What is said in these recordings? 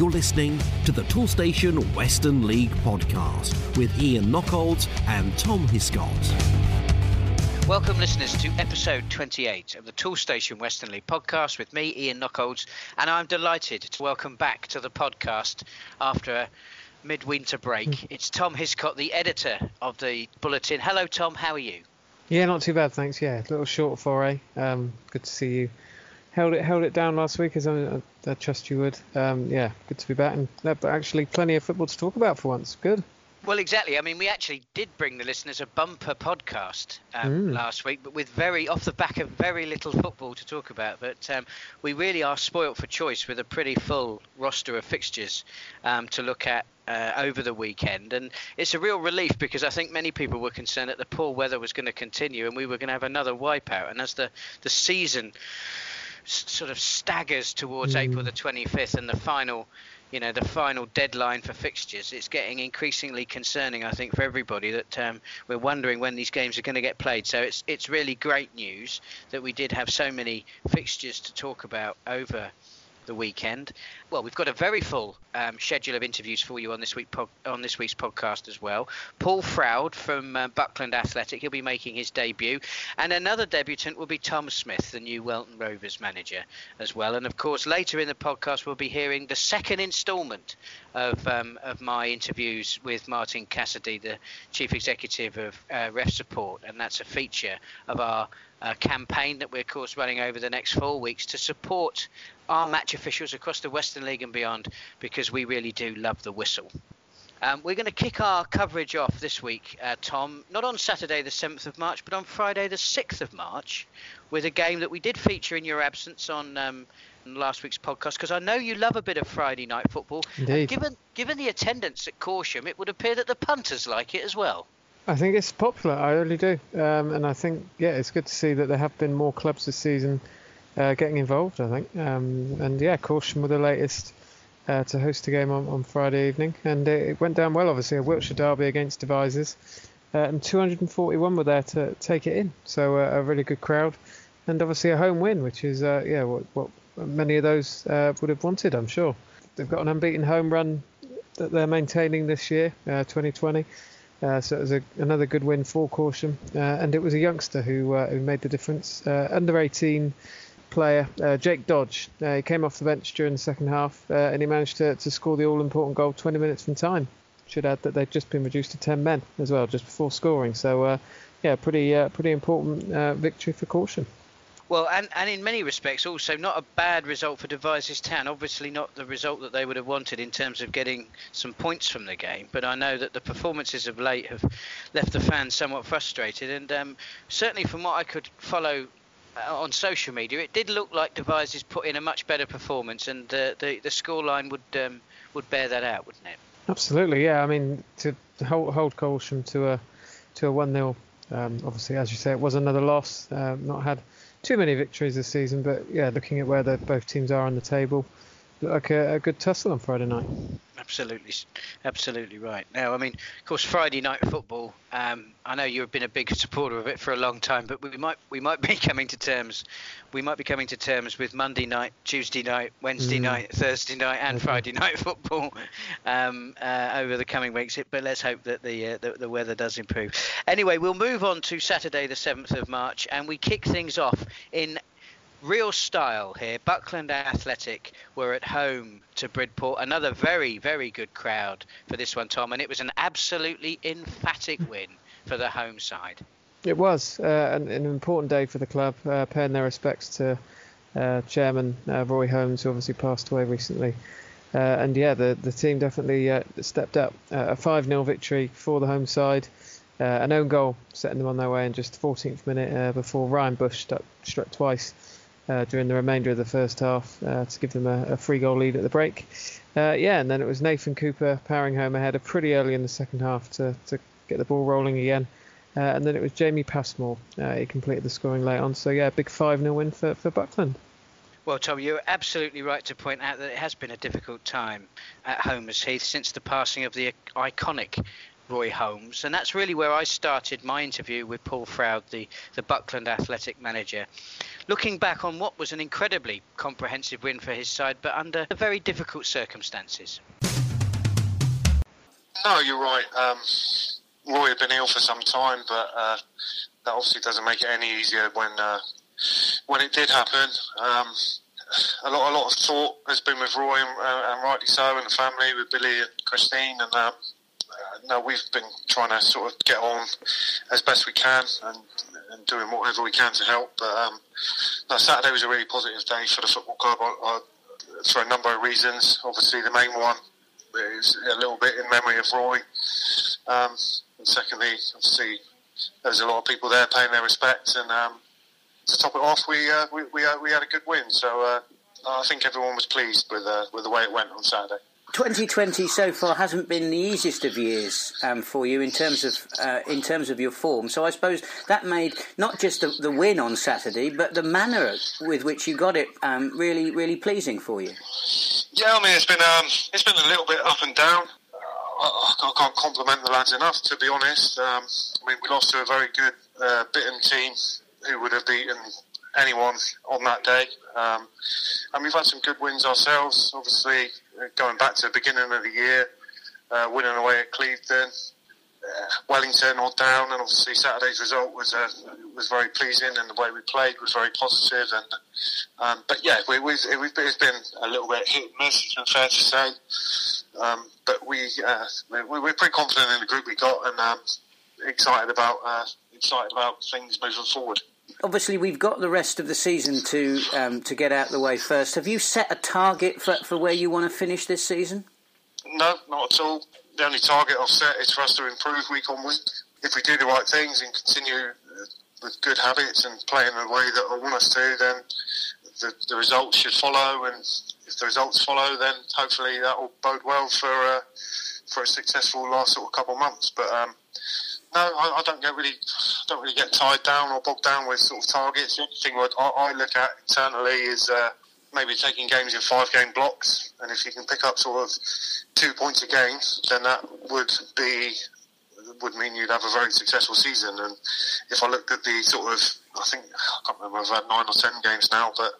You're listening to the Toolstation Western League podcast with Ian Knockolds and Tom Hiscott. Welcome, listeners, to episode 28 of the Toolstation Western League podcast with me, Ian Knockolds, and I'm delighted to welcome back to the podcast after a midwinter break. It's Tom Hiscott, the editor of the bulletin. Hello, Tom. How are you? Yeah, not too bad, thanks. Yeah, a little short foray. Um, good to see you. Held it held it down last week, as I, I trust you would. Um, yeah, good to be back, and but actually plenty of football to talk about for once. Good. Well, exactly. I mean, we actually did bring the listeners a bumper podcast um, mm. last week, but with very off the back of very little football to talk about. But um, we really are spoilt for choice with a pretty full roster of fixtures um, to look at uh, over the weekend, and it's a real relief because I think many people were concerned that the poor weather was going to continue and we were going to have another wipeout. And as the the season sort of staggers towards mm. April the 25th and the final you know the final deadline for fixtures it's getting increasingly concerning i think for everybody that um, we're wondering when these games are going to get played so it's it's really great news that we did have so many fixtures to talk about over the weekend. Well, we've got a very full um, schedule of interviews for you on this week po- on this week's podcast as well. Paul Froud from uh, Buckland Athletic, he'll be making his debut, and another debutant will be Tom Smith, the new Welton Rovers manager, as well. And of course, later in the podcast, we'll be hearing the second instalment of um, of my interviews with Martin Cassidy, the chief executive of uh, Ref Support, and that's a feature of our uh, campaign that we're, of course, running over the next four weeks to support our match officials across the Western League and beyond because we really do love the whistle. Um, we're going to kick our coverage off this week, uh, Tom, not on Saturday the 7th of March, but on Friday the 6th of March, with a game that we did feature in your absence on um, last week's podcast, because I know you love a bit of Friday night football. Indeed. given, given the attendance at Corsham, it would appear that the punters like it as well. I think it's popular. I really do, um, and I think yeah, it's good to see that there have been more clubs this season uh, getting involved. I think, um, and yeah, Corsham were the latest uh, to host a game on, on Friday evening, and it went down well. Obviously, a Wiltshire derby against Devizes, uh, and 241 were there to take it in. So uh, a really good crowd, and obviously a home win, which is uh, yeah what, what many of those uh, would have wanted, I'm sure. They've got an unbeaten home run that they're maintaining this year, 2020. Uh, so it was a, another good win for Corsham, uh, and it was a youngster who uh, who made the difference. Uh, under 18 player uh, Jake Dodge. Uh, he came off the bench during the second half, and he managed to, to score the all-important goal 20 minutes from time. Should add that they'd just been reduced to 10 men as well just before scoring. So yeah, pretty pretty important victory for Corsham. Well, and, and in many respects, also not a bad result for Devizes Town. Obviously, not the result that they would have wanted in terms of getting some points from the game. But I know that the performances of late have left the fans somewhat frustrated. And um, certainly, from what I could follow uh, on social media, it did look like Devizes put in a much better performance, and uh, the the scoreline would um, would bear that out, wouldn't it? Absolutely, yeah. I mean, to hold, hold Corsham to a to a one 0 um, obviously, as you say, it was another loss. Uh, not had too many victories this season, but yeah, looking at where both teams are on the table, like a, a, good tussle on Friday night. Absolutely, absolutely right. Now, I mean, of course, Friday night football. Um, I know you've been a big supporter of it for a long time, but we might we might be coming to terms. We might be coming to terms with Monday night, Tuesday night, Wednesday mm. night, Thursday night, and okay. Friday night football um, uh, over the coming weeks. But let's hope that the, uh, the the weather does improve. Anyway, we'll move on to Saturday, the seventh of March, and we kick things off in real style here. Buckland Athletic were at home to Bridport. Another very, very good crowd for this one, Tom, and it was an absolutely emphatic win for the home side. It was uh, an, an, important day for the club, uh, paying their respects to uh, Chairman uh, Roy Holmes, who obviously passed away recently. Uh, and yeah, the, the team definitely uh, stepped up. a 5 0 victory for the home side. an own goal setting them on their way in just the 14th minute before Ryan Bush struck twice uh, during the remainder of the first half uh, to give them a, a, free goal lead at the break. Uh, yeah, and then it was Nathan Cooper powering home ahead pretty early in the second half to, to get the ball rolling again. Uh, and then it was Jamie Passmore. Uh, he completed the scoring late on. So, yeah, big 5 0 win for, for Buckland. Well, Tom, you're absolutely right to point out that it has been a difficult time at Homer's Heath since the passing of the iconic Roy Holmes, and that's really where I started my interview with Paul Froud, the, the Buckland athletic manager. Looking back on what was an incredibly comprehensive win for his side, but under very difficult circumstances. No, you're right. Um, Roy had been ill for some time, but uh, that obviously doesn't make it any easier when uh, when it did happen. Um, a lot, a lot of thought has been with Roy, and, uh, and rightly so, and the family with Billy and Christine, and uh, no, we've been trying to sort of get on as best we can and, and doing whatever we can to help. But um, no, Saturday was a really positive day for the football club I, I, for a number of reasons. Obviously, the main one is a little bit in memory of Roy. Um, and secondly, obviously, there's a lot of people there paying their respects. And um, to top it off, we uh, we we, uh, we, had a good win. So uh, I think everyone was pleased with uh, with the way it went on Saturday. 2020 so far hasn't been the easiest of years um, for you in terms of uh, in terms of your form. So I suppose that made not just the, the win on Saturday, but the manner with which you got it um, really really pleasing for you. Yeah, I mean it's been um, it's been a little bit up and down. I, I can't compliment the lads enough, to be honest. Um, I mean we lost to a very good uh, Bitton team who would have beaten anyone on that day. Um, and we've had some good wins ourselves. Obviously, going back to the beginning of the year, uh, winning away at Clevedon, uh, Wellington all down, and obviously Saturday's result was uh, was very pleasing, and the way we played was very positive. And um, but yeah, we, we've, it's been a little bit hit and miss. It's been fair to say, um, but we uh, we're pretty confident in the group we got, and um, excited about uh, excited about things moving forward obviously we've got the rest of the season to um, to get out the way first. Have you set a target for, for where you want to finish this season? No, not at all. The only target I've set is for us to improve week on week. If we do the right things and continue uh, with good habits and play in the way that I want us to, then the, the results should follow. And if the results follow, then hopefully that will bode well for uh, for a successful last sort of couple of months. But um, no, I, I, don't get really don't really get tied down or bogged down with sort of targets. The only thing I, I look at internally is uh, maybe taking games in five game blocks, and if you can pick up sort of two points a game, then that would be would mean you'd have a very successful season. And if I looked at the sort of, I think I can't remember, I've had nine or ten games now, but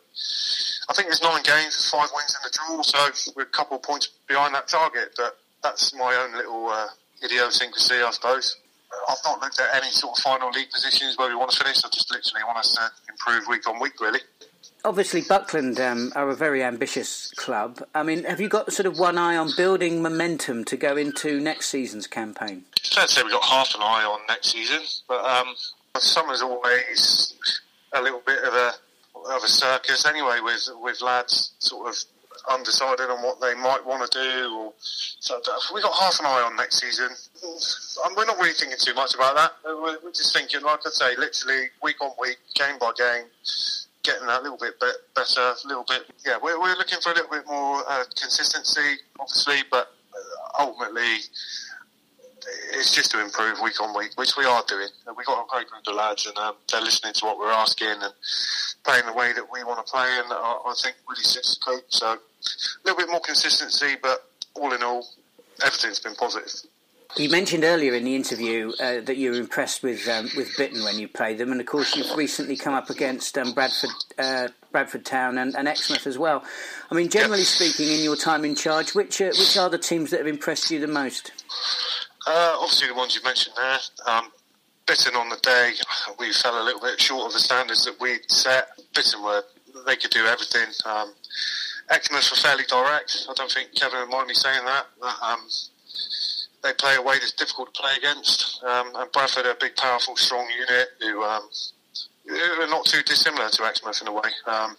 I think there's nine games, five wins and a draw, so we're a couple of points behind that target. But that's my own little uh, idiosyncrasy, I suppose. I've not looked at any sort of final league positions where we want to finish. I just literally want us to improve week on week, really. Obviously, Buckland um, are a very ambitious club. I mean, have you got sort of one eye on building momentum to go into next season's campaign? Fair to say we've got half an eye on next season, but um, summer's always a little bit of a of a circus anyway, with with lads sort of undecided on what they might want to do. Or so we got half an eye on next season. We're not really thinking too much about that. We're just thinking, like I say, literally week on week, game by game, getting that little bit better, a little bit. Yeah, we're, we're looking for a little bit more uh, consistency, obviously, but uh, ultimately it's just to improve week on week, which we are doing. We've got a great group of lads, and um, they're listening to what we're asking and playing the way that we want to play, and I, I think really suits the coach. So a little bit more consistency, but all in all, everything's been positive. You mentioned earlier in the interview uh, that you were impressed with um, with Bitton when you played them, and of course you've recently come up against um, Bradford uh, Bradford Town and, and, Exmouth as well. I mean, generally speaking, in your time in charge, which uh, which are the teams that have impressed you the most? Uh, obviously, the ones you mentioned there. Um, Bitton on the day, we fell a little bit short of the standards that we'd set. Bitton were they could do everything. Um, Exmouth were fairly direct. I don't think Kevin would mind me saying that. um, they play a way that's difficult to play against. Um, and Bradford are a big, powerful, strong unit who, um, who are not too dissimilar to Exmouth in a way. Um,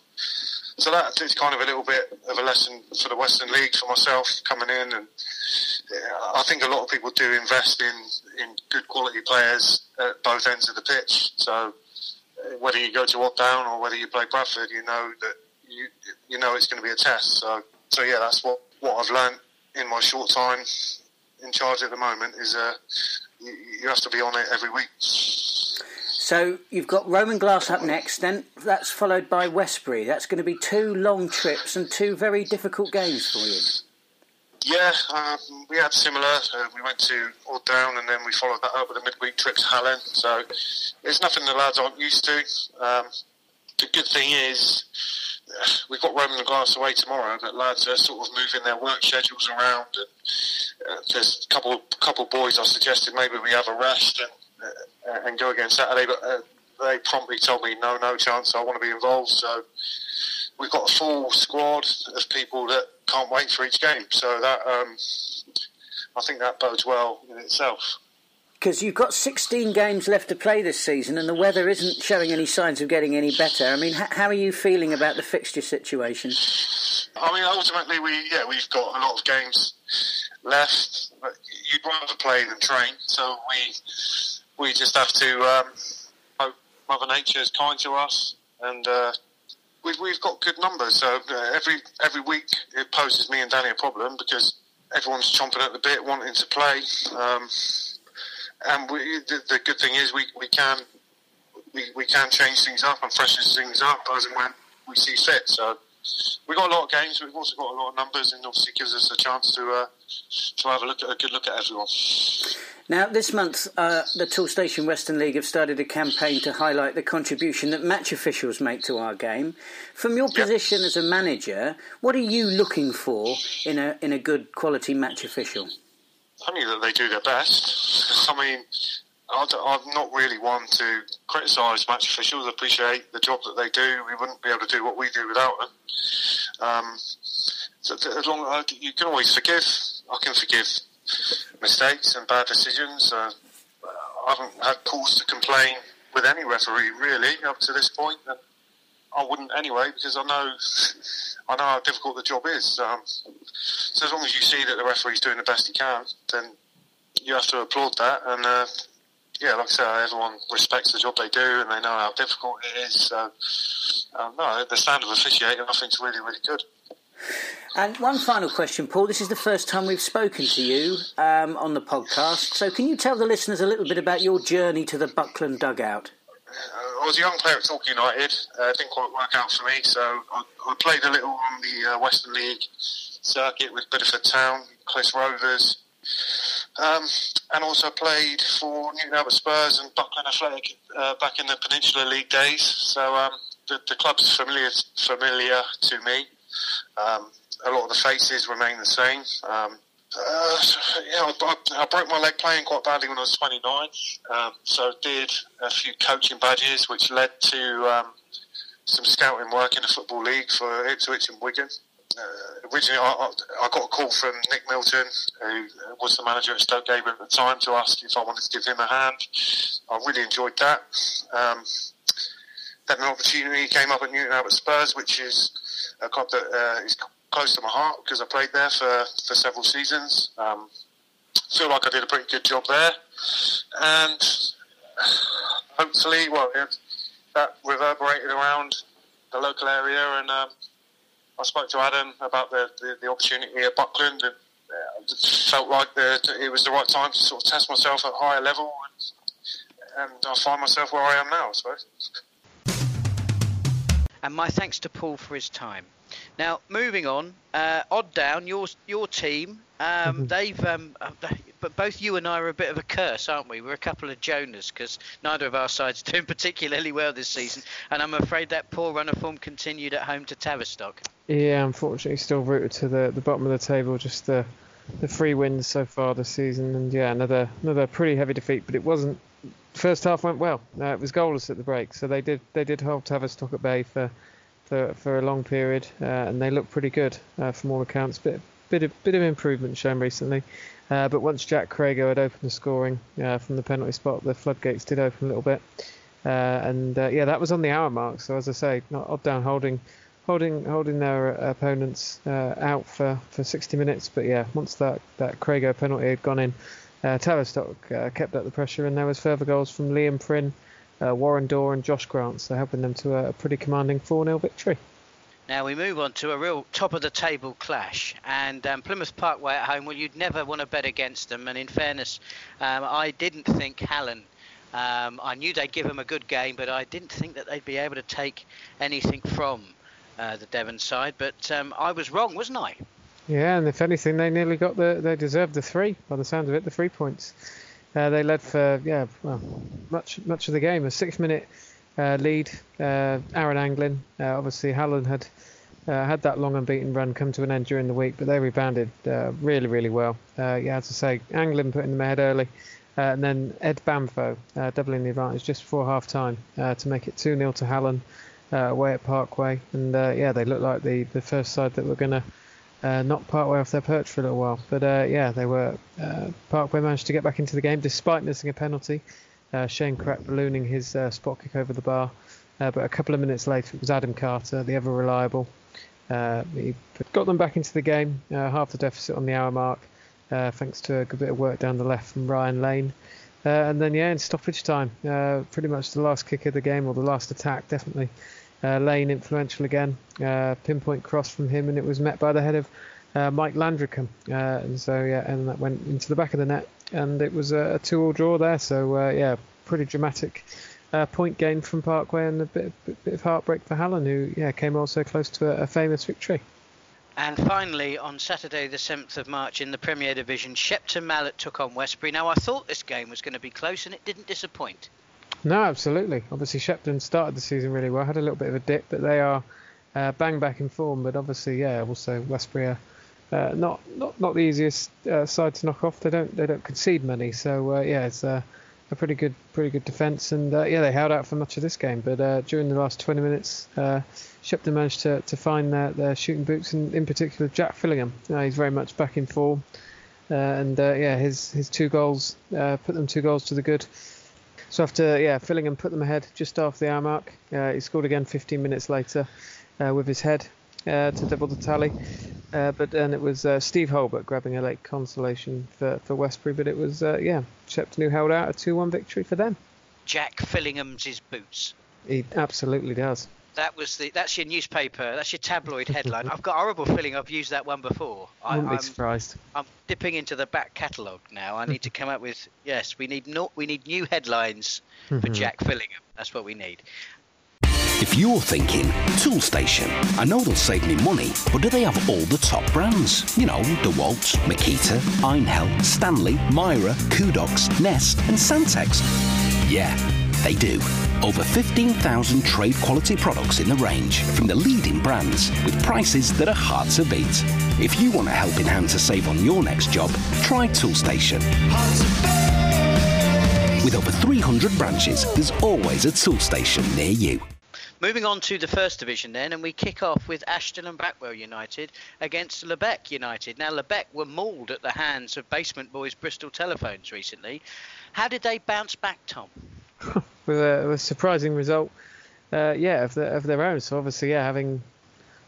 so that is kind of a little bit of a lesson for the Western League for myself coming in, and I think a lot of people do invest in in good quality players at both ends of the pitch. So uh, whether you go to Odd Down or whether you play Bradford, you know that you you know it's going to be a test. So so yeah, that's what what I've learned in my short time in charge at the moment is uh, you, you have to be on it every week. So you've got Roman Glass up next, then that's followed by Westbury. That's going to be two long trips and two very difficult games for you. Yeah, um, we had similar. Uh, we went to Odd Down and then we followed that up with a midweek trip to Hallen. So it's nothing the lads aren't used to. Um, the good thing is we've got Roman and Glass away tomorrow, but lads are sort of moving their work schedules around. And uh, there's a couple couple boys I suggested maybe we have a rest and uh, and go again Saturday, but uh, they promptly told me no, no chance. I want to be involved. So we've got a full squad of people that can't wait for each game. So that um, I think that bodes well in itself because you've got 16 games left to play this season and the weather isn't showing any signs of getting any better. I mean, how are you feeling about the fixture situation? I mean, ultimately, we yeah we've got a lot of games left. But you'd rather play than train, so we we just have to um, hope Mother Nature is kind to us, and uh, we've we've got good numbers. So uh, every every week it poses me and Danny a problem because everyone's chomping at the bit, wanting to play. Um, and we, the, the, good thing is we, we can we, we can change things up and freshen things up as and when we see fit. So we've got a lot of games, but we've also got a lot of numbers, and obviously gives us a chance to uh, to have a look at a good look at everyone. Now, this month, uh, the Toolstation Western League have started a campaign to highlight the contribution that match officials make to our game. From your position yep. as a manager, what are you looking for in a in a good quality match official? I mean that they do their best. I mean, I'm not really one to criticise match officials. I appreciate the job that they do. We wouldn't be able to do what we do without them. Um, so as long as you can always forgive, I can forgive mistakes and bad decisions. Uh, I haven't had cause to complain with any referee really up to this point, and I wouldn't anyway because I know I know how difficult the job is. Um, so as long as you see that the referee's doing the best he can, then you have to applaud that. And uh, yeah, like I said, everyone respects the job they do, and they know how difficult it is. So um, no, the standard of officiating, I think, is really, really good. And one final question, Paul. This is the first time we've spoken to you um, on the podcast. So, can you tell the listeners a little bit about your journey to the Buckland dugout? I was a young player at Torquay United. Uh, it didn't quite work out for me, so I, I played a little on the uh, Western League circuit with Bideford Town, Clyst Rovers, um, and also played for Newton Abbot Spurs and Buckland Athletic uh, back in the Peninsula League days. So um, the, the, club's familiar familiar to me. Um, a lot of the faces remain the same. Um, uh, yeah, I, I, broke my leg playing quite badly when I was 29. Um, so did a few coaching badges, which led to um, some scouting work in the football league for Ipswich and Wigan. Uh, originally, I, I, got a call from Nick Milton, who was the manager at Stoke Gabriel at the time, to ask if I wanted to give him a hand. I really enjoyed that. Um, then an opportunity came up at Newton Abbot Spurs, which is a club that uh, is close to my heart because I played there for, for several seasons. Um, feel like I did a pretty good job there, and hopefully, well, it, that reverberated around the local area. And um, I spoke to Adam about the, the, the opportunity at Buckland, and uh, felt like the, it was the right time to sort of test myself at a higher level, and, and I find myself where I am now, I suppose. And my thanks to Paul for his time. Now, moving on, uh, Odd Down, your your team, um, mm-hmm. they've, um, uh, but both you and I are a bit of a curse, aren't we? We're a couple of Jonas because neither of our sides are doing particularly well this season, and I'm afraid that poor run of form continued at home to Tavistock. Yeah, unfortunately, still rooted to the, the bottom of the table. Just the the three wins so far this season, and yeah, another another pretty heavy defeat. But it wasn't. First half went well. Uh, it was goalless at the break, so they did they did hold Tavistock at bay for for, for a long period, uh, and they look pretty good uh, from all accounts. Bit bit of, bit of improvement shown recently, uh, but once Jack Crago had opened the scoring uh, from the penalty spot, the floodgates did open a little bit, uh, and yeah, that was on the hour mark. So as I say, not odd down holding. Holding, holding their opponents out for, for 60 minutes, but yeah, once that, that Crago penalty had gone in, Tavistock kept up the pressure, and there was further goals from Liam Prynne, uh, Warren Dorr and Josh Grant, so helping them to a, a pretty commanding 4 0 victory. Now we move on to a real top of the table clash, and um, Plymouth Parkway at home. Well, you'd never want to bet against them, and in fairness, um, I didn't think Hallen. Um, I knew they'd give them a good game, but I didn't think that they'd be able to take anything from uh, the Devon side. But um, I was wrong, wasn't I? Yeah, and if anything, they nearly got the they deserved the three by the sound of it, the three points. Uh, they led for yeah, well, much much of the game. A six-minute uh, lead. Uh, Aaron Anglin, uh, obviously Hallen had uh, had that long unbeaten run come to an end during the week, but they rebounded uh, really, really well. Uh, yeah, as I say, Anglin putting them ahead early, and then Ed Bamfo doubling the advantage just before half time to make it 2 0 to Hallen away at Parkway. And yeah, they looked like the, the first side that were going to. Uh, knock Parkway off their perch for a little while. But uh, yeah, they were uh, Parkway managed to get back into the game despite missing a penalty. Shane Crack ballooning his spot kick over the bar. but a couple of minutes later, it was Adam Carter, the ever reliable, uh, he got them back into the game, uh, half the deficit on the hour mark, uh, thanks to a good bit of work down the left from Ryan Lane. Uh, and then, yeah, in stoppage time, uh, pretty much the last kick of the game, or the last attack, definitely. Uh, Lane influential again, pinpoint cross from him, and it was met by the head of Mike Landricombe. and so, yeah, and that went into the back of the net, and it was a, a two-all draw there. So, yeah, pretty dramatic uh, point gain from Parkway and a bit, bit, bit, of heartbreak for Hallen, who yeah came also close to a, a, famous victory. And finally, on Saturday, the 7th of March, in the Premier Division, Shepton Mallet took on Westbury. Now, I thought this game was going to be close, and it didn't disappoint. No, absolutely. Obviously, Shepton started the season really well, had a little bit of a dip, but they are uh, bang back in form. But obviously, yeah, also Westbury are uh, not, not not the easiest uh, side to knock off. They don't they don't concede many, so uh, yeah, it's a pretty good pretty good defence and uh, yeah they held out for much of this game but uh, during the last 20 minutes Shepton managed to, to find their, their shooting boots and in particular Jack Fillingham he's very much back in form and yeah his his two goals put them two goals to the good so after yeah Fillingham put them ahead just after the hour mark he scored again 15 minutes later with his head uh, to double the tally. Uh, but then it was uh, Steve Holbert grabbing a late consolation for, for Westbury. But it was, uh, yeah, Shepton who held out a 2 1 victory for them. Jack Fillingham's his boots. He absolutely does. That was the that's your newspaper, that's your tabloid headline. I've got a horrible feeling I've used that one before. I, wouldn't be I'm, surprised. I'm dipping into the back catalogue now. I need to come up with yes, we need not. we need new headlines for mm-hmm. Jack Fillingham. That's what we need. If you're thinking, Toolstation, I know they'll save me money, but do they have all the top brands? You know, DeWalt, Makita, Einhell, Stanley, Mira, Kudox, Nest, and Santex. Yeah, they do. Over 15,000 trade quality products in the range from the leading brands with prices that are hard to beat. If you want a helping hand to save on your next job, try Toolstation. With over 300 branches, there's always a Toolstation near you. Moving on to the first division then, and we kick off with Ashton and Backwell United against Lebeq United. Now, Lebeq were mauled at the hands of Basement Boys Bristol Telephones recently. How did they bounce back, Tom? with, a, a, surprising result, uh, yeah, of, the, of, their own. So obviously, yeah, having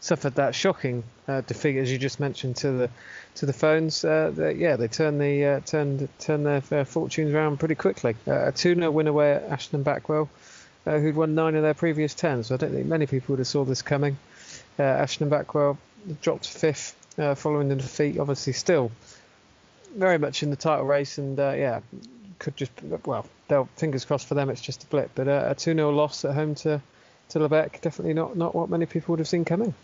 suffered that shocking uh, defeat, as you just mentioned, to the to the phones, uh, they, yeah, they turned the uh, turned turned their, fortunes around pretty quickly. Uh, a 2-0 win away at Ashton Backwell uh, who'd won nine of their previous ten. So I don't think many people would have saw this coming. Ashton Backwell dropped fifth following the defeat. Obviously, still very much in the title race, and yeah, could just well, they'll fingers crossed for them. It's just a blip, but uh, a two 0 loss at home to to Lebeq, definitely not not what many people would have seen coming.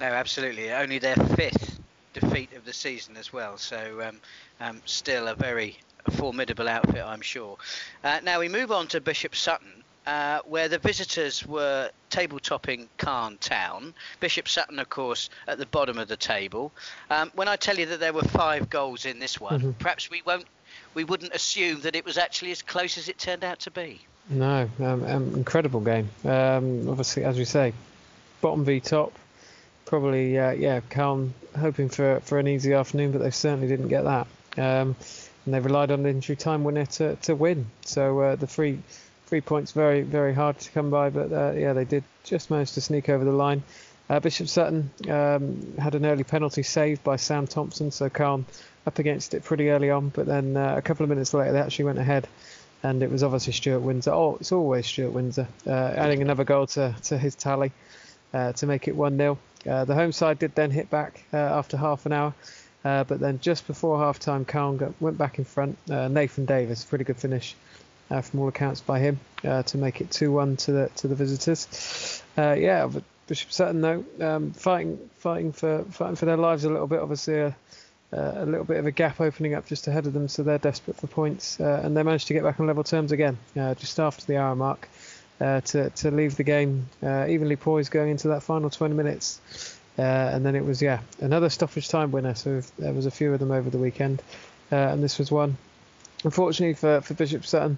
No, absolutely. Only their fifth defeat of the season as well. So um, um, still a very formidable outfit, I'm sure. Uh, now we move on to Bishop Sutton, uh, where the visitors were table topping Calne Town. Bishop Sutton, of course, at the bottom of the table. Um, when I tell you that there were five goals in this one, mm-hmm. perhaps we won't, we wouldn't assume that it was actually as close as it turned out to be. No, um, um, incredible game. Um, obviously, as we say, bottom v top. Probably, uh, yeah, Calne hoping for for an easy afternoon, but they certainly didn't get that. Um, and they relied on the injury time winner to, to win. So uh, the three three points very very hard to come by, but uh, yeah, they did just manage to sneak over the line. Uh, Bishop Sutton um, had an early penalty saved by Sam Thompson, so Calne up against it pretty early on, but then uh, a couple of minutes later they actually went ahead, and it was obviously Stuart Windsor. Oh, it's always Stuart Windsor uh, adding another goal to, to his tally uh, to make it 1 0. Uh, the home side did then hit back after half an hour. but then just before half time, Calne went back in front. Nathan Davis, pretty good finish uh, from all accounts by him uh, to make it 2-1 to the to the visitors. Uh, yeah, Bishop Sutton though um, fighting fighting for fighting for their lives a little bit. Obviously, a, a little bit of a gap opening up just ahead of them, so they're desperate for points, uh, and they managed to get back on level terms again uh, just after the hour mark. uh, to to leave the game uh, evenly poised going into that final 20 minutes. Uh, and then it was yeah another stoppage time winner. So there was a few of them over the weekend, uh, and this was one. Unfortunately for for Bishop Sutton,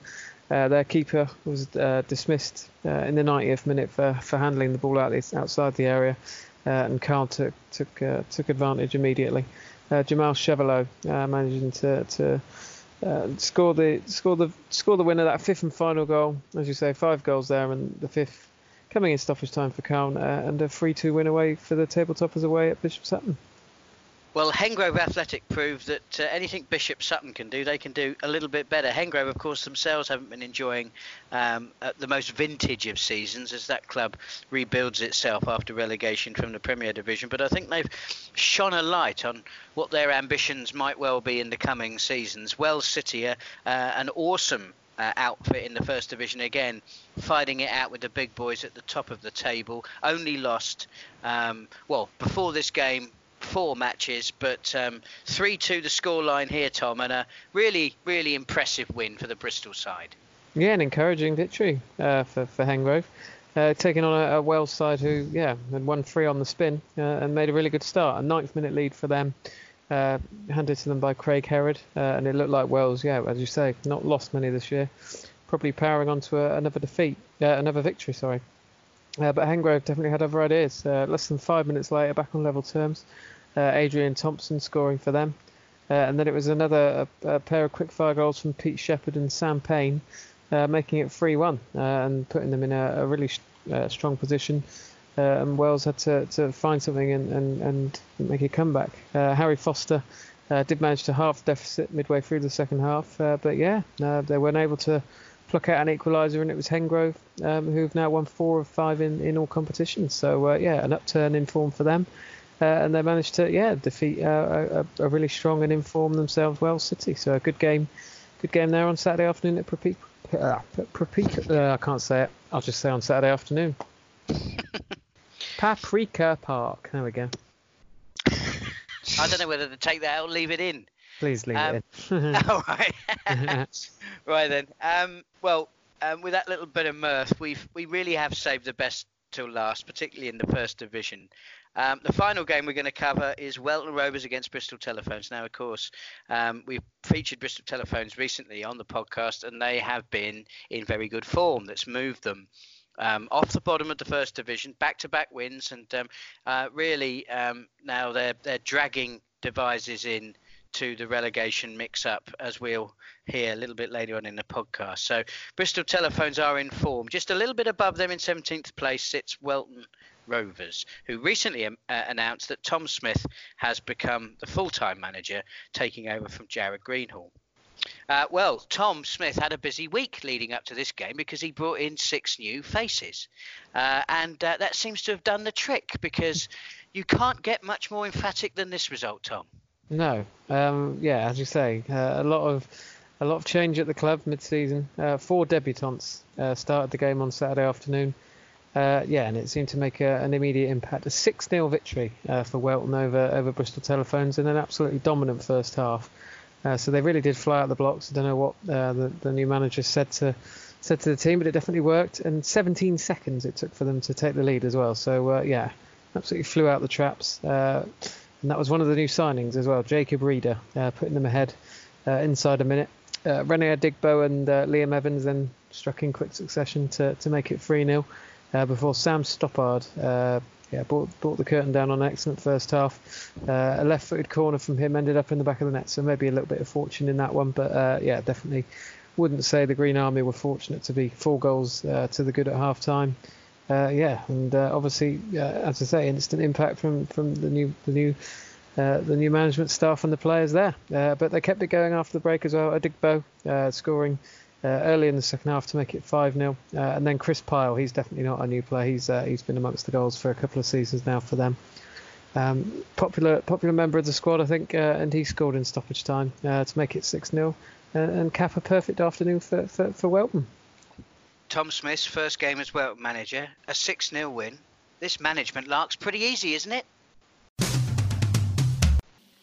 uh, their keeper was dismissed in the 90th minute for, for handling the ball out the, outside the area, and Calne took took took advantage immediately. Jamal Chevallot managing to to uh, score the score the score the winner that fifth and final goal as you say five goals there and the fifth coming in stoppage time for Calne, uh, and a 3-2 win away for the tabletoppers away at Bishop Sutton. Well, Hengrove Athletic proved that uh, anything Bishop Sutton can do, they can do a little bit better. Hengrove, of course, themselves haven't been enjoying um, the most vintage of seasons as that club rebuilds itself after relegation from the Premier Division. But I think they've shone a light on what their ambitions might well be in the coming seasons. Wells City, uh, an awesome uh, outfit in the first division again, fighting it out with the big boys at the top of the table. Only lost, um, well, before this game, four matches, but um, 3 2 the scoreline here, Tom, and a really, really impressive win for the Bristol side. Yeah, an encouraging victory uh, for, for Hengrove. Uh, taking on a, a Wells side who, yeah, had won three on the spin uh, and made a really good start. A ninth minute lead for them uh, handed to them by Craig Herod, uh, and it looked like Wells, yeah, as you say, not lost many this year, probably powering on to a, another defeat, uh, another victory, sorry. Uh, but Hengrove definitely had other ideas. Uh, less than five minutes later, back on level terms, Adrian Thompson scoring for them. and then it was another pair of quickfire goals from Pete Shepherd and Sam Payne, making it 3 1 and putting them in a, a really strong position uh, and Wells had to, to find something and, and, and make a comeback. Uh, Harry Foster uh, did manage to half deficit midway through the second half, but yeah, they weren't able to pluck out an equaliser, and it was Hengrove um, who've now won four of five in, in all competitions. So uh, yeah, an upturn in form for them, uh, and they managed to yeah defeat uh, a, a, really strong and informed themselves Wells City. So a good game, good game there on Saturday afternoon at Propica. I can't say it. I'll just say on Saturday afternoon. Paprika Park. There we go. I don't know whether to take that out or leave it in. Please leave um, it in. all right. right then. Um, well, um, with that little bit of mirth, we've we really have saved the best till last, particularly in the first division. Um, the final game we're going to cover is Welton Rovers against Bristol Telephones. Now, of course, um, we've featured Bristol Telephones recently on the podcast, and they have been in very good form. That's moved them um, off the bottom of the first division, back-to-back wins, and um, uh, really um, now they're they're dragging Devizes in to the relegation mix-up, as we'll hear a little bit later on in the podcast. So Bristol Telephones are in form. Just a little bit above them in 17th place sits Welton Rovers, who recently um, uh, announced that Tom Smith has become the full-time manager, taking over from Jared Greenhall. Uh, well, Tom Smith had a busy week leading up to this game because he brought in six new faces. Uh, and uh, that seems to have done the trick because you can't get much more emphatic than this result, Tom. No. Um, yeah, as you say, uh, a lot of. A lot of change at the club mid-season. Uh, four debutants uh, started the game on Saturday afternoon. Yeah, and it seemed to make a, an immediate impact. A 6-0 victory for Welton over over Bristol Telephones in an absolutely dominant first half. Uh, so they really did fly out the blocks. I don't know what uh, the, the new manager said to said to the team, but it definitely worked. And 17 seconds it took for them to take the lead as well. So uh, yeah, absolutely flew out the traps. Uh, and that was one of the new signings as well. Jacob Reeder uh, putting them ahead uh, inside a minute. Uh, Rene Digbo and Liam Evans then struck in quick succession to, to make it 3 0 before Sam Stoppard yeah, brought, brought the curtain down on an excellent first half. Uh, a left-footed corner from him ended up in the back of the net, so maybe a little bit of fortune in that one. But uh, yeah, definitely wouldn't say the Green Army were fortunate to be four goals uh, to the good at half time. Uh, yeah, and uh, obviously, uh, as I say, instant impact from from the new the new. the new management staff and the players there, but they kept it going after the break as well. Adigbo scoring uh, early in the second half to make it 5 0. Uh, and then Chris Pyle, he's definitely not a new player. He's uh, he's been amongst the goals for a couple of seasons now for them. Um, popular popular member of the squad, I think, uh, and he scored in stoppage time uh, to make it 6 0 and cap a perfect afternoon for, for, for Welton. Tom Smith's first game as Welton manager, a 6 0 win. This management lark's pretty easy, isn't it?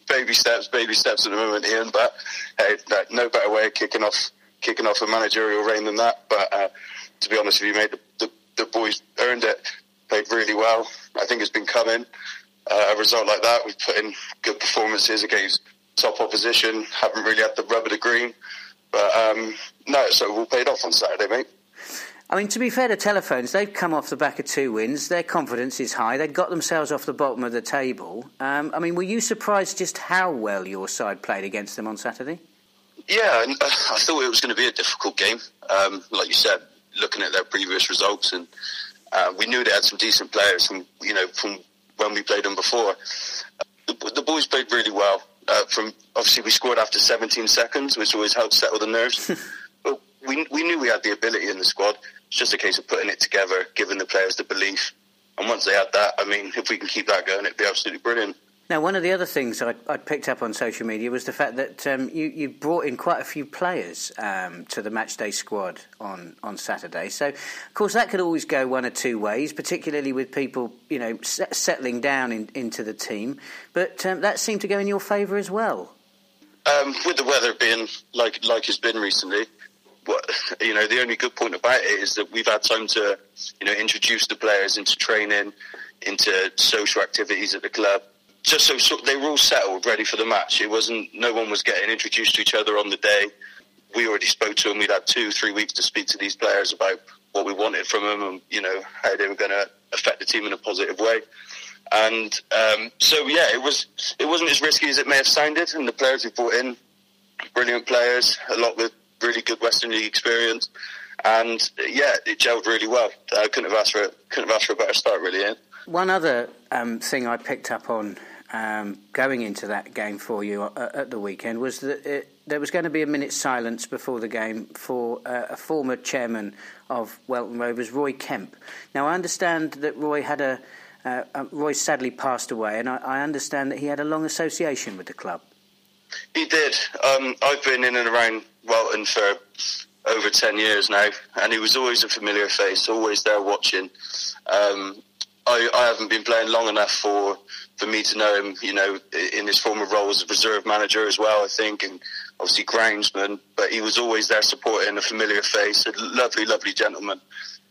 Baby steps, baby steps at the moment, Ian, but hey, no better way of kicking off kicking off a managerial reign than that. But uh, to be honest with you, mate, the boys earned it, played really well. I think it's been coming. Uh, a result like that, we've put in good performances against top opposition. Haven't really had the rub of the green, but um, no, so all paid off on Saturday, mate. I mean, to be fair to Telephones, they've come off the back of two wins. Their confidence is high. They've got themselves off the bottom of the table. Um, I mean, were you surprised just how well your side played against them on Saturday? Yeah, uh, I thought it was going to be a difficult game. Um, like you said, looking at their previous results, and uh, we knew they had some decent players from you know from when we played them before. The, the boys played really well. Uh, from obviously we scored after 17 seconds, which always helps settle the nerves. but we we knew we had the ability in the squad. It's just a case of putting it together, giving the players the belief. And once they had that, I mean, if we can keep that going, it'd be absolutely brilliant. Now, one of the other things I, I picked up on social media was the fact that um, you, you brought in quite a few players um, to the matchday squad on, on Saturday. So, of course, that could always go one or two ways, particularly with people, you know, settling down in, into the team. But um, that seemed to go in your favour as well. Um, with the weather being like like it's been recently, what, you know, the only good point about it is that we've had time to, you know, introduce the players into training, into social activities at the club just so, so, they were all settled, ready for the match. It wasn't no one was getting introduced to each other on the day. We already spoke to them. We'd had two, three weeks to speak to these players about what we wanted from them and you know how they were going to affect the team in a positive way. And um, so yeah, it was it wasn't as risky as it may have sounded. And the players we brought in, brilliant players, a lot with really good Western League experience. And yeah, it gelled really well. I couldn't have asked for couldn't have asked for a better start, really. Ian. One other um, thing I picked up on um, going into that game for you uh, at the weekend was that it, there was going to be a minute's silence before the game for uh, a former chairman of Welton Rovers, Roy Kemp. Now, I understand that Roy had a uh, uh, Roy sadly passed away, and I, I, understand that he had a long association with the club. He did. Um, I've been in and around Welton for over 10 years now, and he was always a familiar face, always there watching. Um, I, I, haven't been playing long enough for for me to know him, you know, in his former role as a reserve manager as well, I think, and obviously groundsman. But he was always there supporting a familiar face, a lovely, lovely gentleman,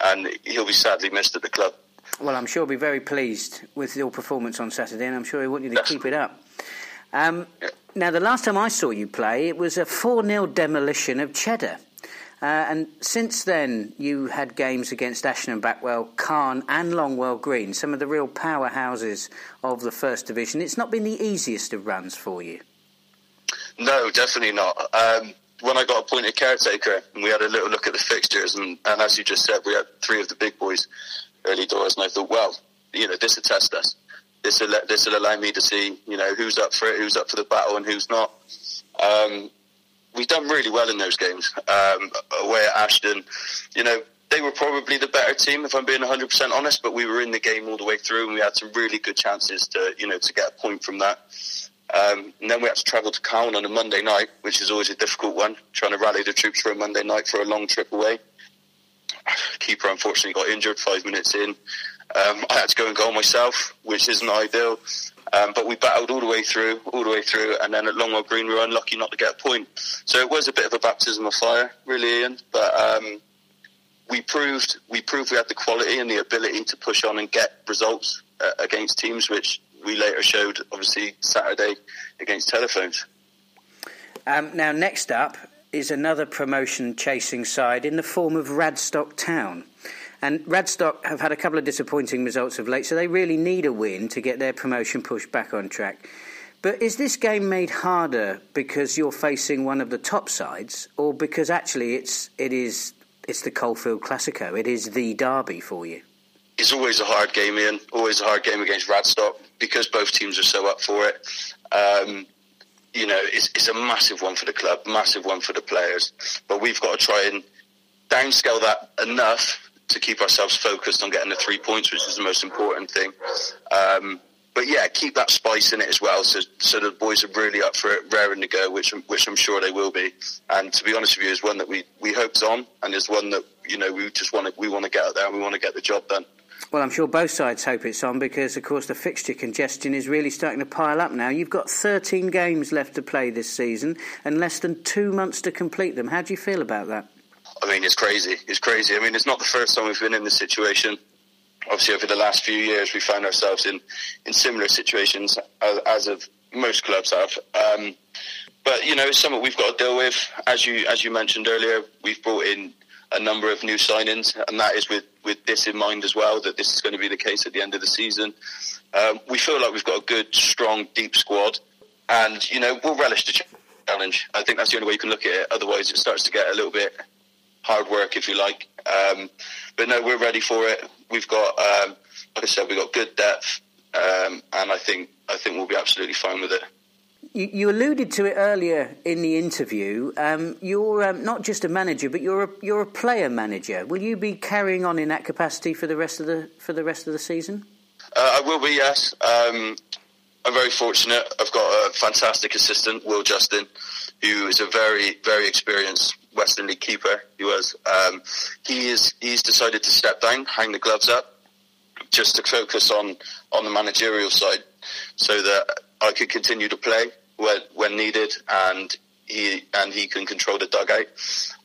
and he'll be sadly missed at the club. Well, I'm sure he'll be very pleased with your performance on Saturday, and I'm sure he want you to keep it up. Um, yeah. Now, the last time I saw you play, it was a 4 0 demolition of Cheddar. Uh, and since then, you had games against Ashton and Backwell, Calne, and Longwell Green, some of the real powerhouses of the First Division. It's not been the easiest of runs for you. No, definitely not. Um, when I got appointed caretaker, we had a little look at the fixtures, and, and as you just said, we had three of the big boys early doors, and I thought, well, you know, this will test us. This will this will allow me to see, you know, who's up for it, who's up for the battle, and who's not. Um, we've done really well in those games. Um, away at Ashton, you know, they were probably the better team, if I'm being 100% honest. But we were in the game all the way through, and we had some really good chances to, you know, to get a point from that. Um, and then we had to travel to Calne on a Monday night, which is always a difficult one, trying to rally the troops for a Monday night for a long trip away. Keeper unfortunately got injured five minutes in. Um, I had to go and goal myself, which isn't ideal. Um, but we battled all the way through, all the way through, and then at Longwell Green we were unlucky not to get a point. So it was a bit of a baptism of fire, really, Ian. But um, we proved we proved we had the quality and the ability to push on and get results uh, against teams, which we later showed, obviously Saturday against Telephones. Um, now, next up is another promotion chasing side in the form of Radstock Town. And Radstock have had a couple of disappointing results of late, so they really need a win to get their promotion pushed back on track. But is this game made harder because you're facing one of the top sides, or because actually it's it is it's the Coalfield Classico? It is the derby for you. It's always a hard game, Ian. Always a hard game against Radstock because both teams are so up for it. Um, you know, it's, it's a massive one for the club, massive one for the players. But we've got to try and downscale that enough to keep ourselves focused on getting the three points, which is the most important thing. Um, but yeah, keep that spice in it as well, so so the boys are really up for it, raring to go, which which I'm sure they will be. And to be honest with you, is one that we we hoped on, and is one that you know we just want to we want to get out there and we want to get the job done. Well, I'm sure both sides hope it's on because, of course, the fixture congestion is really starting to pile up now. You've got 13 games left to play this season and less than two months to complete them. How do you feel about that? I mean, it's crazy. It's crazy. I mean, it's not the first time we've been in this situation. Obviously, over the last few years, we found ourselves in, in similar situations as, as of most clubs have. Um, but you know, it's something we've got to deal with. As you as you mentioned earlier, we've brought in a number of new signings, and that is with with this in mind as well. That this is going to be the case at the end of the season. Um, we feel like we've got a good, strong, deep squad, and you know we'll relish the challenge. I think that's the only way you can look at it. Otherwise, it starts to get a little bit hard work, if you like. Um, but no, we're ready for it. We've got, um, like I said, we've got good depth, um, and I think I think we'll be absolutely fine with it. You, you alluded to it earlier in the interview. Um, you're um, not just a manager, but you're a, you're a player manager. Will you be carrying on in that capacity for the rest of the for the rest of the season? Uh, I will be, yes. Um, I'm very fortunate. I've got a fantastic assistant, Will Justin, who is a very, very experienced Western League keeper. He was. Um, he is. He's decided to step down, hang the gloves up, just to focus on on the managerial side, so that I could continue to play when, when needed, and he and he can control the dugout.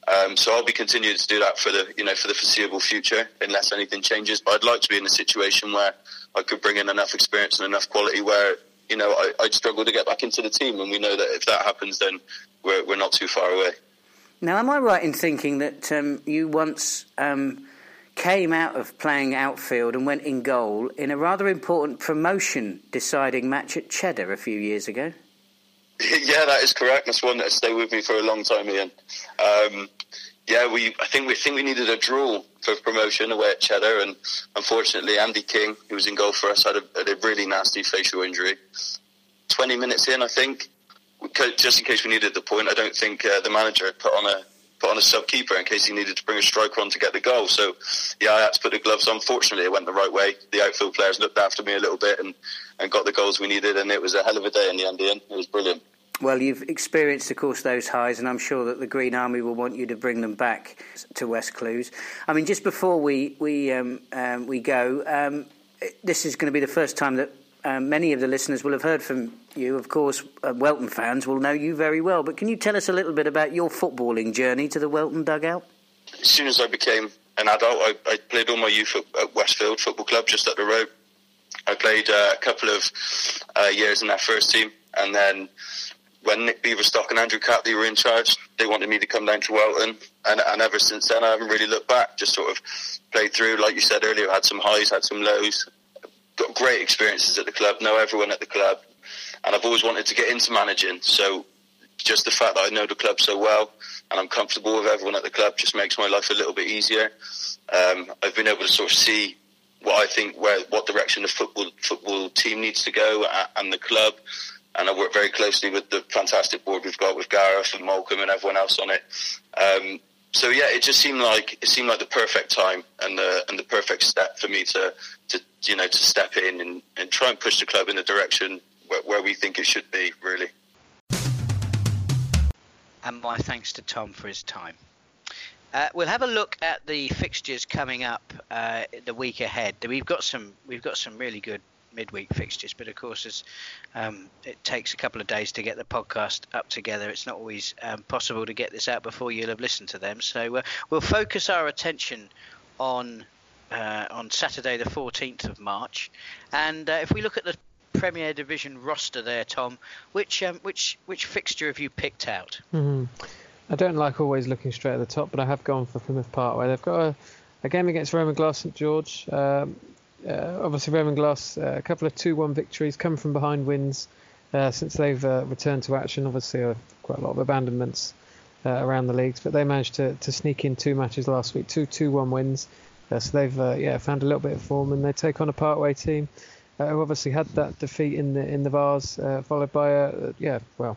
Um, so I'll be continuing to do that for the you know for the foreseeable future, unless anything changes. But I'd like to be in a situation where I could bring in enough experience and enough quality where you know I, would struggle to get back into the team, and we know that if that happens, then we're we're not too far away. Now, am I right in thinking that um, you once um, came out of playing outfield and went in goal in a rather important promotion deciding match at Cheddar a few years ago? yeah, that is correct. That's one that stayed with me for a long time, Ian. Um, yeah, we I think we think we needed a draw for promotion away at Cheddar, and unfortunately, Andy King, who was in goal for us, had a, had a really nasty facial injury. Twenty minutes in, I think, just in case we needed the point, I don't think uh, the manager had put on a put on a sub keeper in case he needed to bring a striker on to get the goal. So, yeah, I had to put the gloves on. Fortunately, it went the right way. The outfield players looked after me a little bit and, and got the goals we needed, and it was a hell of a day in the end. Ian. It was brilliant. Well, you've experienced, of course, those highs, and I'm sure that the Green Army will want you to bring them back to West Clewes. I mean, just before we we um, um, we go, um, this is going to be the first time that um, many of the listeners will have heard from you. Of course, uh, Welton fans will know you very well. But can you tell us a little bit about your footballing journey to the Welton dugout? As soon as I became an adult, I, I played all my youth at Westfield Football Club, just up the road. I played uh, a couple of uh, years in that first team, and then when Nick Beaverstock and Andrew Catley were in charge, they wanted me to come down to Welton, and, and ever since then, I haven't really looked back. Just sort of played through, like you said earlier, had some highs, had some lows, got great experiences at the club, know everyone at the club, and I've always wanted to get into managing. So just the fact that I know the club so well and I'm comfortable with everyone at the club just makes my life a little bit easier. Um, I've been able to sort of see what I think where what direction the football football team needs to go and the club and I work very closely with the fantastic board we've got with Gareth and Malcolm and everyone else on it. Um, so yeah, it just seemed like it seemed like the perfect time and the and the perfect step for me to to you know to step in and, and try and push the club in the direction where, where we think it should be really. And my thanks to Tom for his time. Uh, we'll have a look at the fixtures coming up uh, the week ahead. We've got some we've got some really good midweek fixtures. But of course, um, it takes a couple of days to get the podcast up together. It's not always um, possible to get this out before you'll have listened to them. So uh, we'll focus our attention on uh, on Saturday, the 14th of March. And uh, if we look at the Premier Division roster there, Tom, which um, which which fixture have you picked out? Mm-hmm. I don't like always looking straight at the top, but I have gone for Plymouth Parkway. They've got a, a game against Roman Glass St George. Um, uh, obviously Roman Glass, uh, a couple of 2-1 victories, come from behind wins uh, since they've uh, returned to action. Obviously, uh, quite a lot of abandonments uh, around the leagues, but they managed to, to sneak in two matches last week, two 2-1 wins. so they've yeah found a little bit of form, and they take on a Parkway team who obviously had that defeat in the in the Vase, followed by a yeah well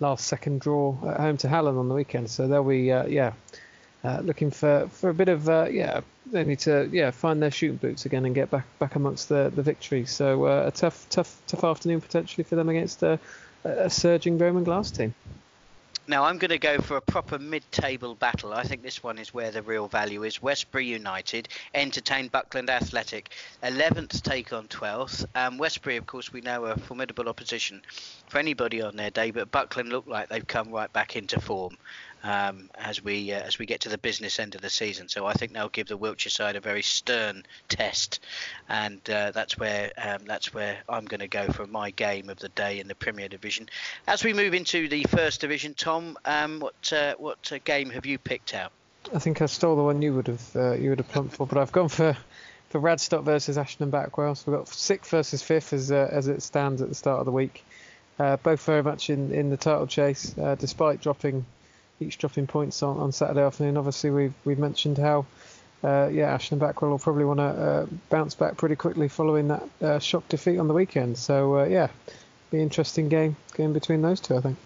last second draw at home to Hallen on the weekend. So they'll be yeah uh, looking for, for a bit of uh, yeah they need to yeah find their shooting boots again and get back back amongst the the victory. So uh, a tough tough tough afternoon potentially for them against a, a surging Roman Glass team. Now I'm going to go for a proper mid-table battle. I think this one is where the real value is. Westbury United entertain Buckland Athletic. 11th take on 12th. Um, Westbury, of course, we know are formidable opposition for anybody on their day, but Buckland look like they've come right back into form. Um, as we uh, as we get to the business end of the season. So I think they'll give the Wiltshire side a very stern test, and uh, that's where um, that's where I'm going to go for my game of the day in the Premier Division. As we move into the First Division, Tom, um, what uh, what uh, game have you picked out? I think I stole the one you would have uh, you would have plumped for, but I've gone for for Radstock versus Ashton Backwell. So we've got sixth versus fifth as uh, as it stands at the start of the week. Uh, both very much in, in the title chase, uh, despite dropping each dropping points on, on Saturday afternoon. Obviously, we've we've mentioned how uh, yeah Ashton Backwell will probably want to uh, bounce back pretty quickly following that uh, shock defeat on the weekend. So yeah, be interesting game game between those two, I think.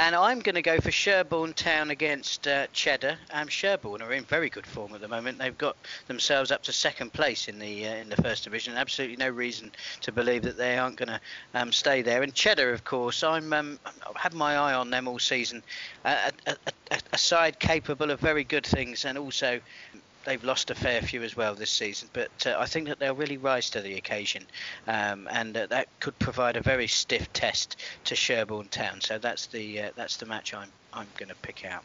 And I'm going to go for Sherborne Town against uh, Cheddar. Um, Sherborne are in very good form at the moment. They've got themselves up to second place in the uh, in the first division. Absolutely no reason to believe that they aren't going to um, stay there. And Cheddar, of course, I'm um, I've had my eye on them all season. Uh, a, a, a side capable of very good things and also they've lost a fair few as well this season, but uh, I think that they'll really rise to the occasion, um, and uh, that could provide a very stiff test to Sherborne Town. So that's the uh, that's the match I'm I'm going to pick out.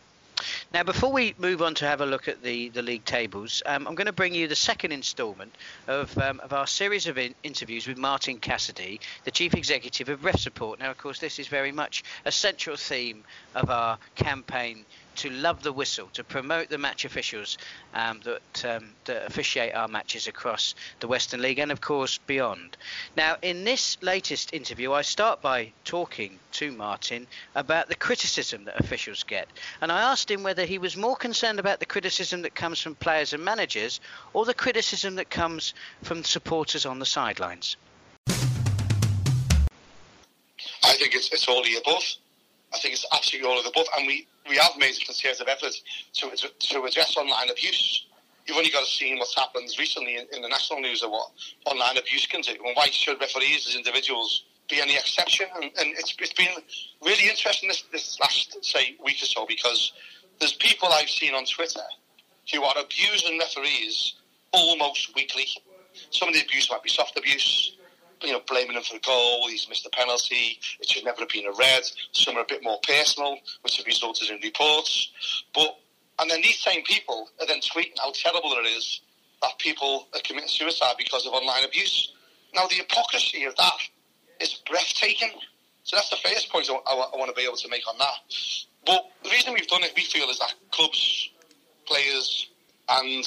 Now, before we move on to have a look at the, the league tables, um, I'm going to bring you the second instalment of, um, of our series of in- interviews with Martin Cassidy, the Chief Executive of Ref Support. Now, of course, this is very much a central theme of our campaign to love the whistle, to promote the match officials um, that, um, that officiate our matches across the Western League and, of course, beyond. Now, in this latest interview, I start by talking to Martin about the criticism that officials get. And I asked him whether he was more concerned about the criticism that comes from players and managers or the criticism that comes from supporters on the sidelines. I think it's, it's all the above. I think it's absolutely all of the above. And we, we have made a concerted effort to, to address online abuse. You've only got to see what's happened recently in, in, the national news of what online abuse can do. And why should referees as individuals be any exception? And, and it's, it's been really interesting this, this last, say, week or so because there's people I've seen on Twitter who are abusing referees almost weekly. Some of the abuse might be soft abuse, you know, blaming him for the goal. He's missed a penalty. It should never have been a red. Some are a bit more personal, which have resulted in reports. But and then these same people are then tweeting how terrible it is that people are committing suicide because of online abuse. Now the hypocrisy of that is breathtaking. So that's the first point I, I, I want to be able to make on that. But the reason we've done it, we feel, is that clubs, players, and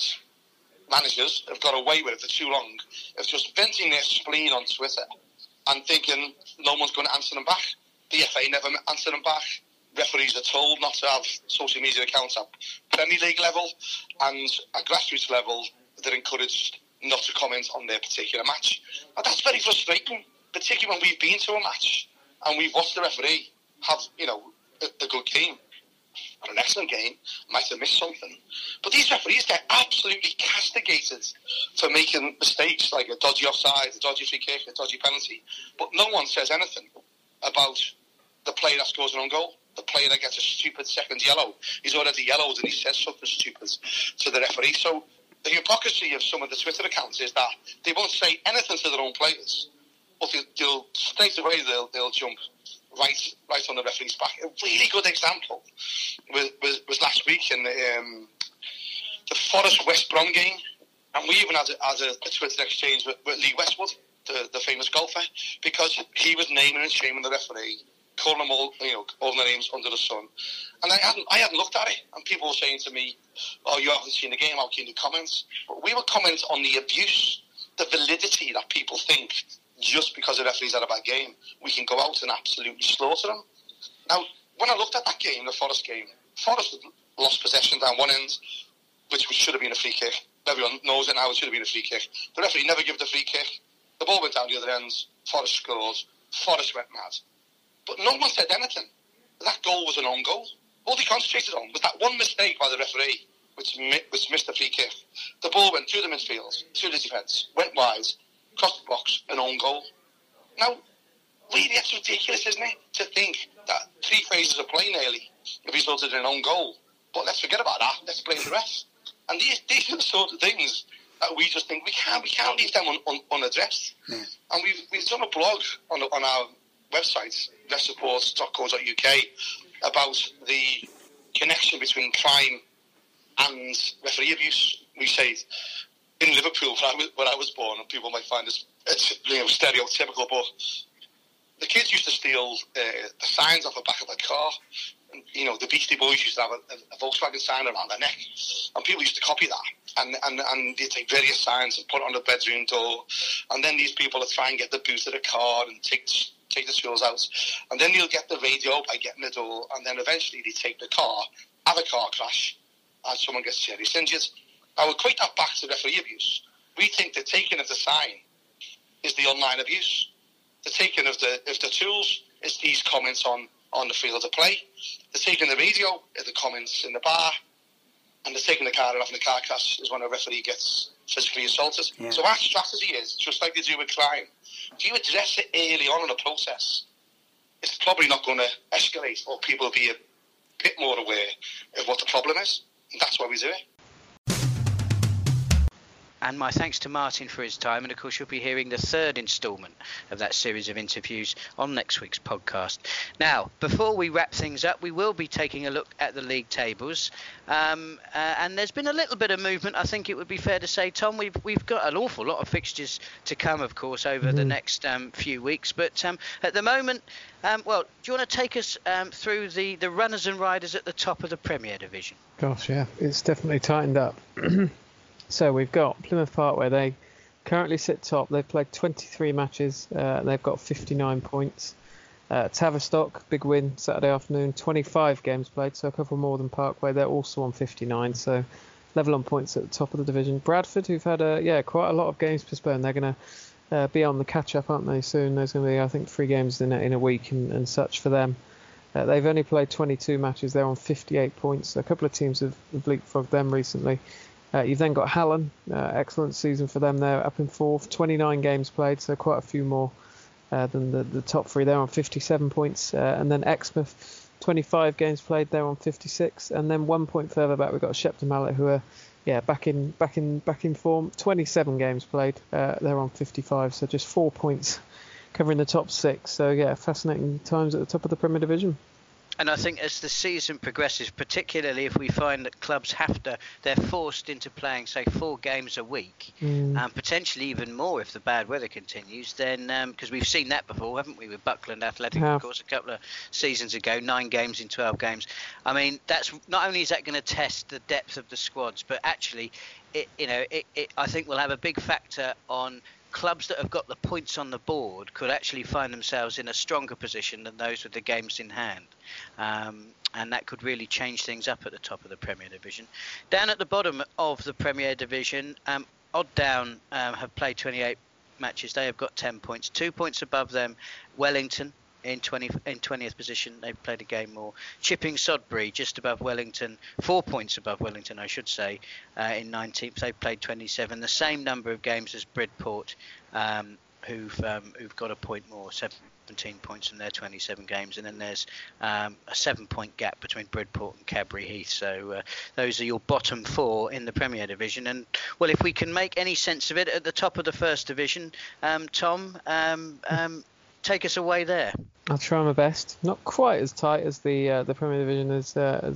managers have got away with it for too long of just venting their spleen on Twitter and thinking no one's going to answer them back. The FA never answer them back. Referees are told not to have social media accounts at Premier League level and at grassroots level they're encouraged not to comment on their particular match. And that's very frustrating, particularly when we've been to a match and we've watched the referee have, you know, a, a good game or an excellent game, might have missed something. But these referees get absolutely castigated for making mistakes like a dodgy offside, a dodgy free kick, a dodgy penalty. But no one says anything about the player that scores an own goal, the player that gets a stupid second yellow. He's already yellowed and he says something stupid to the referee. So the hypocrisy of some of the Twitter accounts is that they won't say anything to their own players, but they'll, they'll straight away they'll, they'll jump right right on the referee's back. A really good example was, was, was last week in the, um, the Forest West Brom game, and we even had a, had a, Twitter exchange with, with Lee Westwood, the, the famous golfer, because he was naming and shaming the referee, calling them all you know all the names under the sun, and I hadn't I hadn't looked at it, and people were saying to me, "Oh, you haven't seen the game? How can you comment?" But we were commenting on the abuse, the validity that people think just because the referees had a bad game, we can go out and absolutely slaughter them. Now, when I looked at that game, the Forest game, Forest lost possession down one end, which should have been a free kick. Everyone knows it now, it should have been a free kick. The referee never gave the free kick. The ball went down the other end, Forest scored, Forest went mad. But no one said anything. That goal was an own goal. All they concentrated on was that one mistake by the referee, which, which missed the free kick. The ball went through the midfield, through the defence, went wide, cross the box, an own goal. Now, really, that's ridiculous, isn't it? To think that three phases of play nearly resulted in an own goal. But let's forget about that. Let's blame the rest. And these, these are the sort of things that we just think we can't we can't leave them un, un, unaddressed. Yeah. And we've we've done a blog on on our website, refsupports.co.uk, about the connection between crime and referee abuse. We say in Liverpool, where I was, where I was born, and people might find this you know, stereotypical, but the kids used to steal uh, the signs off the back of a car. And, you know, the Beastie Boys used to have a, a, Volkswagen sign around their neck, and people used to copy that. And, and, and they take various signs and put it on the bedroom door. And then these people will try and get the boot of the car and take take the tools out. And then you'll get the radio by getting the door. And then eventually they take the car, have a car crash, and someone gets seriously injured. I would equate that back to referee abuse. We think the taking of the sign is the online abuse. The taking of the of the tools is these comments on, on the field of play. The taking of the radio is the comments in the bar. And the taking the car off in the car crash is when a referee gets physically assaulted. Yeah. So our strategy is, just like they do with crime, if you address it early on in the process, it's probably not going to escalate or people will be a bit more aware of what the problem is. And that's why we do it. And my thanks to Martin for his time. And of course, you'll be hearing the third instalment of that series of interviews on next week's podcast. Now, before we wrap things up, we will be taking a look at the league tables. Um, uh, and there's been a little bit of movement, I think it would be fair to say, Tom. We've, we've got an awful lot of fixtures to come, of course, over mm-hmm. the next um, few weeks. But um, at the moment, um, well, do you want to take us um, through the, the runners and riders at the top of the Premier Division? Gosh, yeah, it's definitely tightened up. So we've got Plymouth Parkway they currently sit top. They've played 23 matches. Uh, they've got 59 points. Uh, Tavistock, big win Saturday afternoon. 25 games played, so a couple more than Parkway. They're also on 59, so level on points at the top of the division. Bradford, who've had a yeah quite a lot of games postponed. They're going to uh, be on the catch up, aren't they? Soon there's going to be I think three games in a, in a week and, and such for them. Uh, they've only played 22 matches. They're on 58 points. A couple of teams have, have leapfrogged them recently. Uh, you've then got Hallen, uh, excellent season for them there, up in fourth, 29 games played, so quite a few more uh, than the, the top three. They're on 57 points, uh, and then Exmouth, 25 games played, they're on 56, and then one point further back we've got Shepton Mallet, who are yeah back in back in back in form, 27 games played, uh, they're on 55, so just four points covering the top six. So yeah, fascinating times at the top of the Premier Division. And I think as the season progresses, particularly if we find that clubs have to, they're forced into playing, say, four games a week, mm. and potentially even more if the bad weather continues, then, because um, we've seen that before, haven't we, with Buckland Athletic, yeah. of course, a couple of seasons ago, nine games in 12 games. I mean, that's not only is that going to test the depth of the squads, but actually, it, you know, it, it, I think will have a big factor on clubs that have got the points on the board could actually find themselves in a stronger position than those with the games in hand. Um, and that could really change things up at the top of the Premier Division. Down at the bottom of the Premier Division, um, Odd Down um, have played 28 matches. They have got 10 points. Two points above them, Wellington in 20 in 20th position. They've played a game more. Chipping Sodbury just above Wellington, four points above Wellington, I should say, uh, in 19th. They've played 27, the same number of games as Bridport, um, who've um, who've got a point more, 17 points in their 27 games, and then there's um, a seven-point gap between Bridport and Cadbury Heath. So uh, those are your bottom four in the Premier Division. And well, if we can make any sense of it, at the top of the First Division, um, Tom. Um, um, take us away there. I'll try my best. Not quite as tight as the uh, the Premier Division has uh,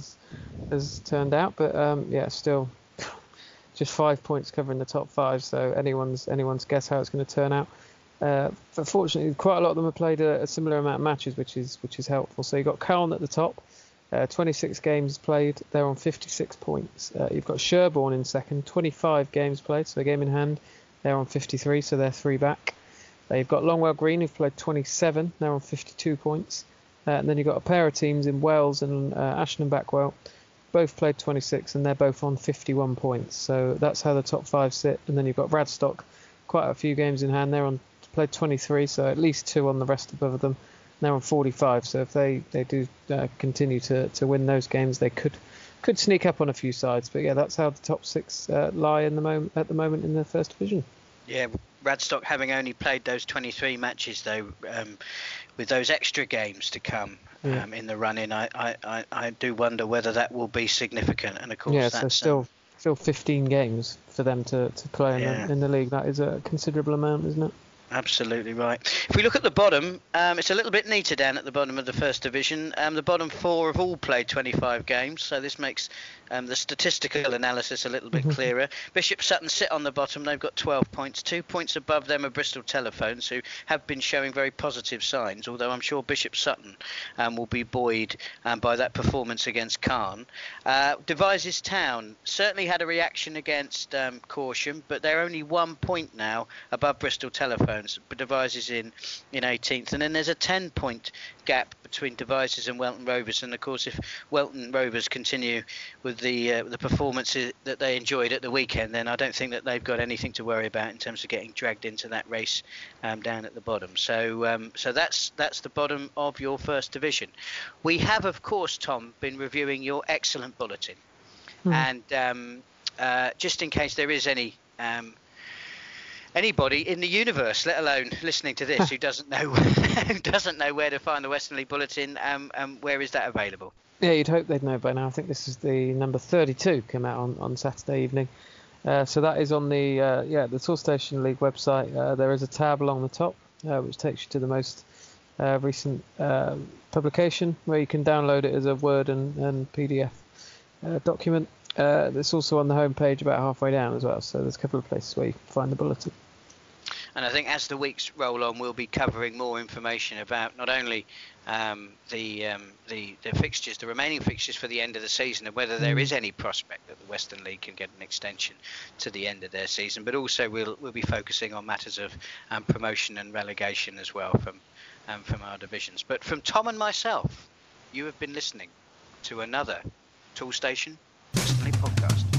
has, turned out, but um, yeah, still just five points covering the top five. So anyone's anyone's guess how it's going to turn out. Uh, but fortunately, quite a lot of them have played a, a, similar amount of matches, which is which is helpful. So you've got Calne at the top, uh, 26 games played, they're on 56 points. Uh, you've got Sherborne in second, 25 games played, so a game in hand, they're on 53, so they're three back. You've got Longwell Green, who've played 27, they're on 52 points. Uh, and then you've got a pair of teams in Wells and uh, Ashton and Backwell, both played 26, and they're both on 51 points. So that's how the top five sit. And then you've got Radstock, quite a few games in hand. They're on played 23, so at least two on the rest above them. They're on 45. So if they they do uh, continue to, to win those games, they could could sneak up on a few sides. But yeah, that's how the top six uh, lie in the moment at the moment in the first division. Yeah, Radstock having only played those 23 matches though, um, with those extra games to come yeah. um, in the run-in, I, I, I, do wonder whether that will be significant. And of course, yeah, so still um, still 15 games for them to, to play in, yeah. the, in the league. That is a considerable amount, isn't it? Absolutely right. If we look at the bottom, um, it's a little bit neater down at the bottom of the first division. Um, the bottom four have all played 25 games, so this makes um, the statistical analysis a little bit mm-hmm. clearer. Bishop Sutton sit on the bottom. They've got 12 points. Two points above them are Bristol Telephones, who have been showing very positive signs, although I'm sure Bishop Sutton um, will be buoyed um, by that performance against Calne. Uh, Devizes Town certainly had a reaction against um, Corsham, but they're only one point now above Bristol Telephones. But Devizes in, in 18th. And then there's a 10 point gap between Devizes and Welton Rovers. And of course, if Welton Rovers continue with the uh, the performances that they enjoyed at the weekend, then I don't think that they've got anything to worry about in terms of getting dragged into that race um, down at the bottom. So um, so that's that's the bottom of your first division. We have, of course, Tom, been reviewing your excellent bulletin, mm. and um, uh, just in case there is any um, anybody in the universe, let alone listening to this, who doesn't know who doesn't know where to find the Western League Bulletin, um, um, where is that available? Yeah, you'd hope they'd know by now. I think this is the number 32 came out on, on Saturday evening. Uh, so that is on the uh, yeah the Toolstation League website. Uh, there is a tab along the top uh, which takes you to the most uh, recent uh, publication where you can download it as a Word and, and PDF document. Uh, it's also on the homepage about halfway down as well, so there's a couple of places where you can find the bulletin. And I think as the weeks roll on, we'll be covering more information about not only um, the, um, the the fixtures, the remaining fixtures for the end of the season, and whether there mm. any prospect that the Western League can get an extension to the end of their season, but also we'll we'll be focusing on matters of um, promotion and relegation as well from um, from our divisions. But from Tom and myself, you have been listening to another Toolstation Western League podcast.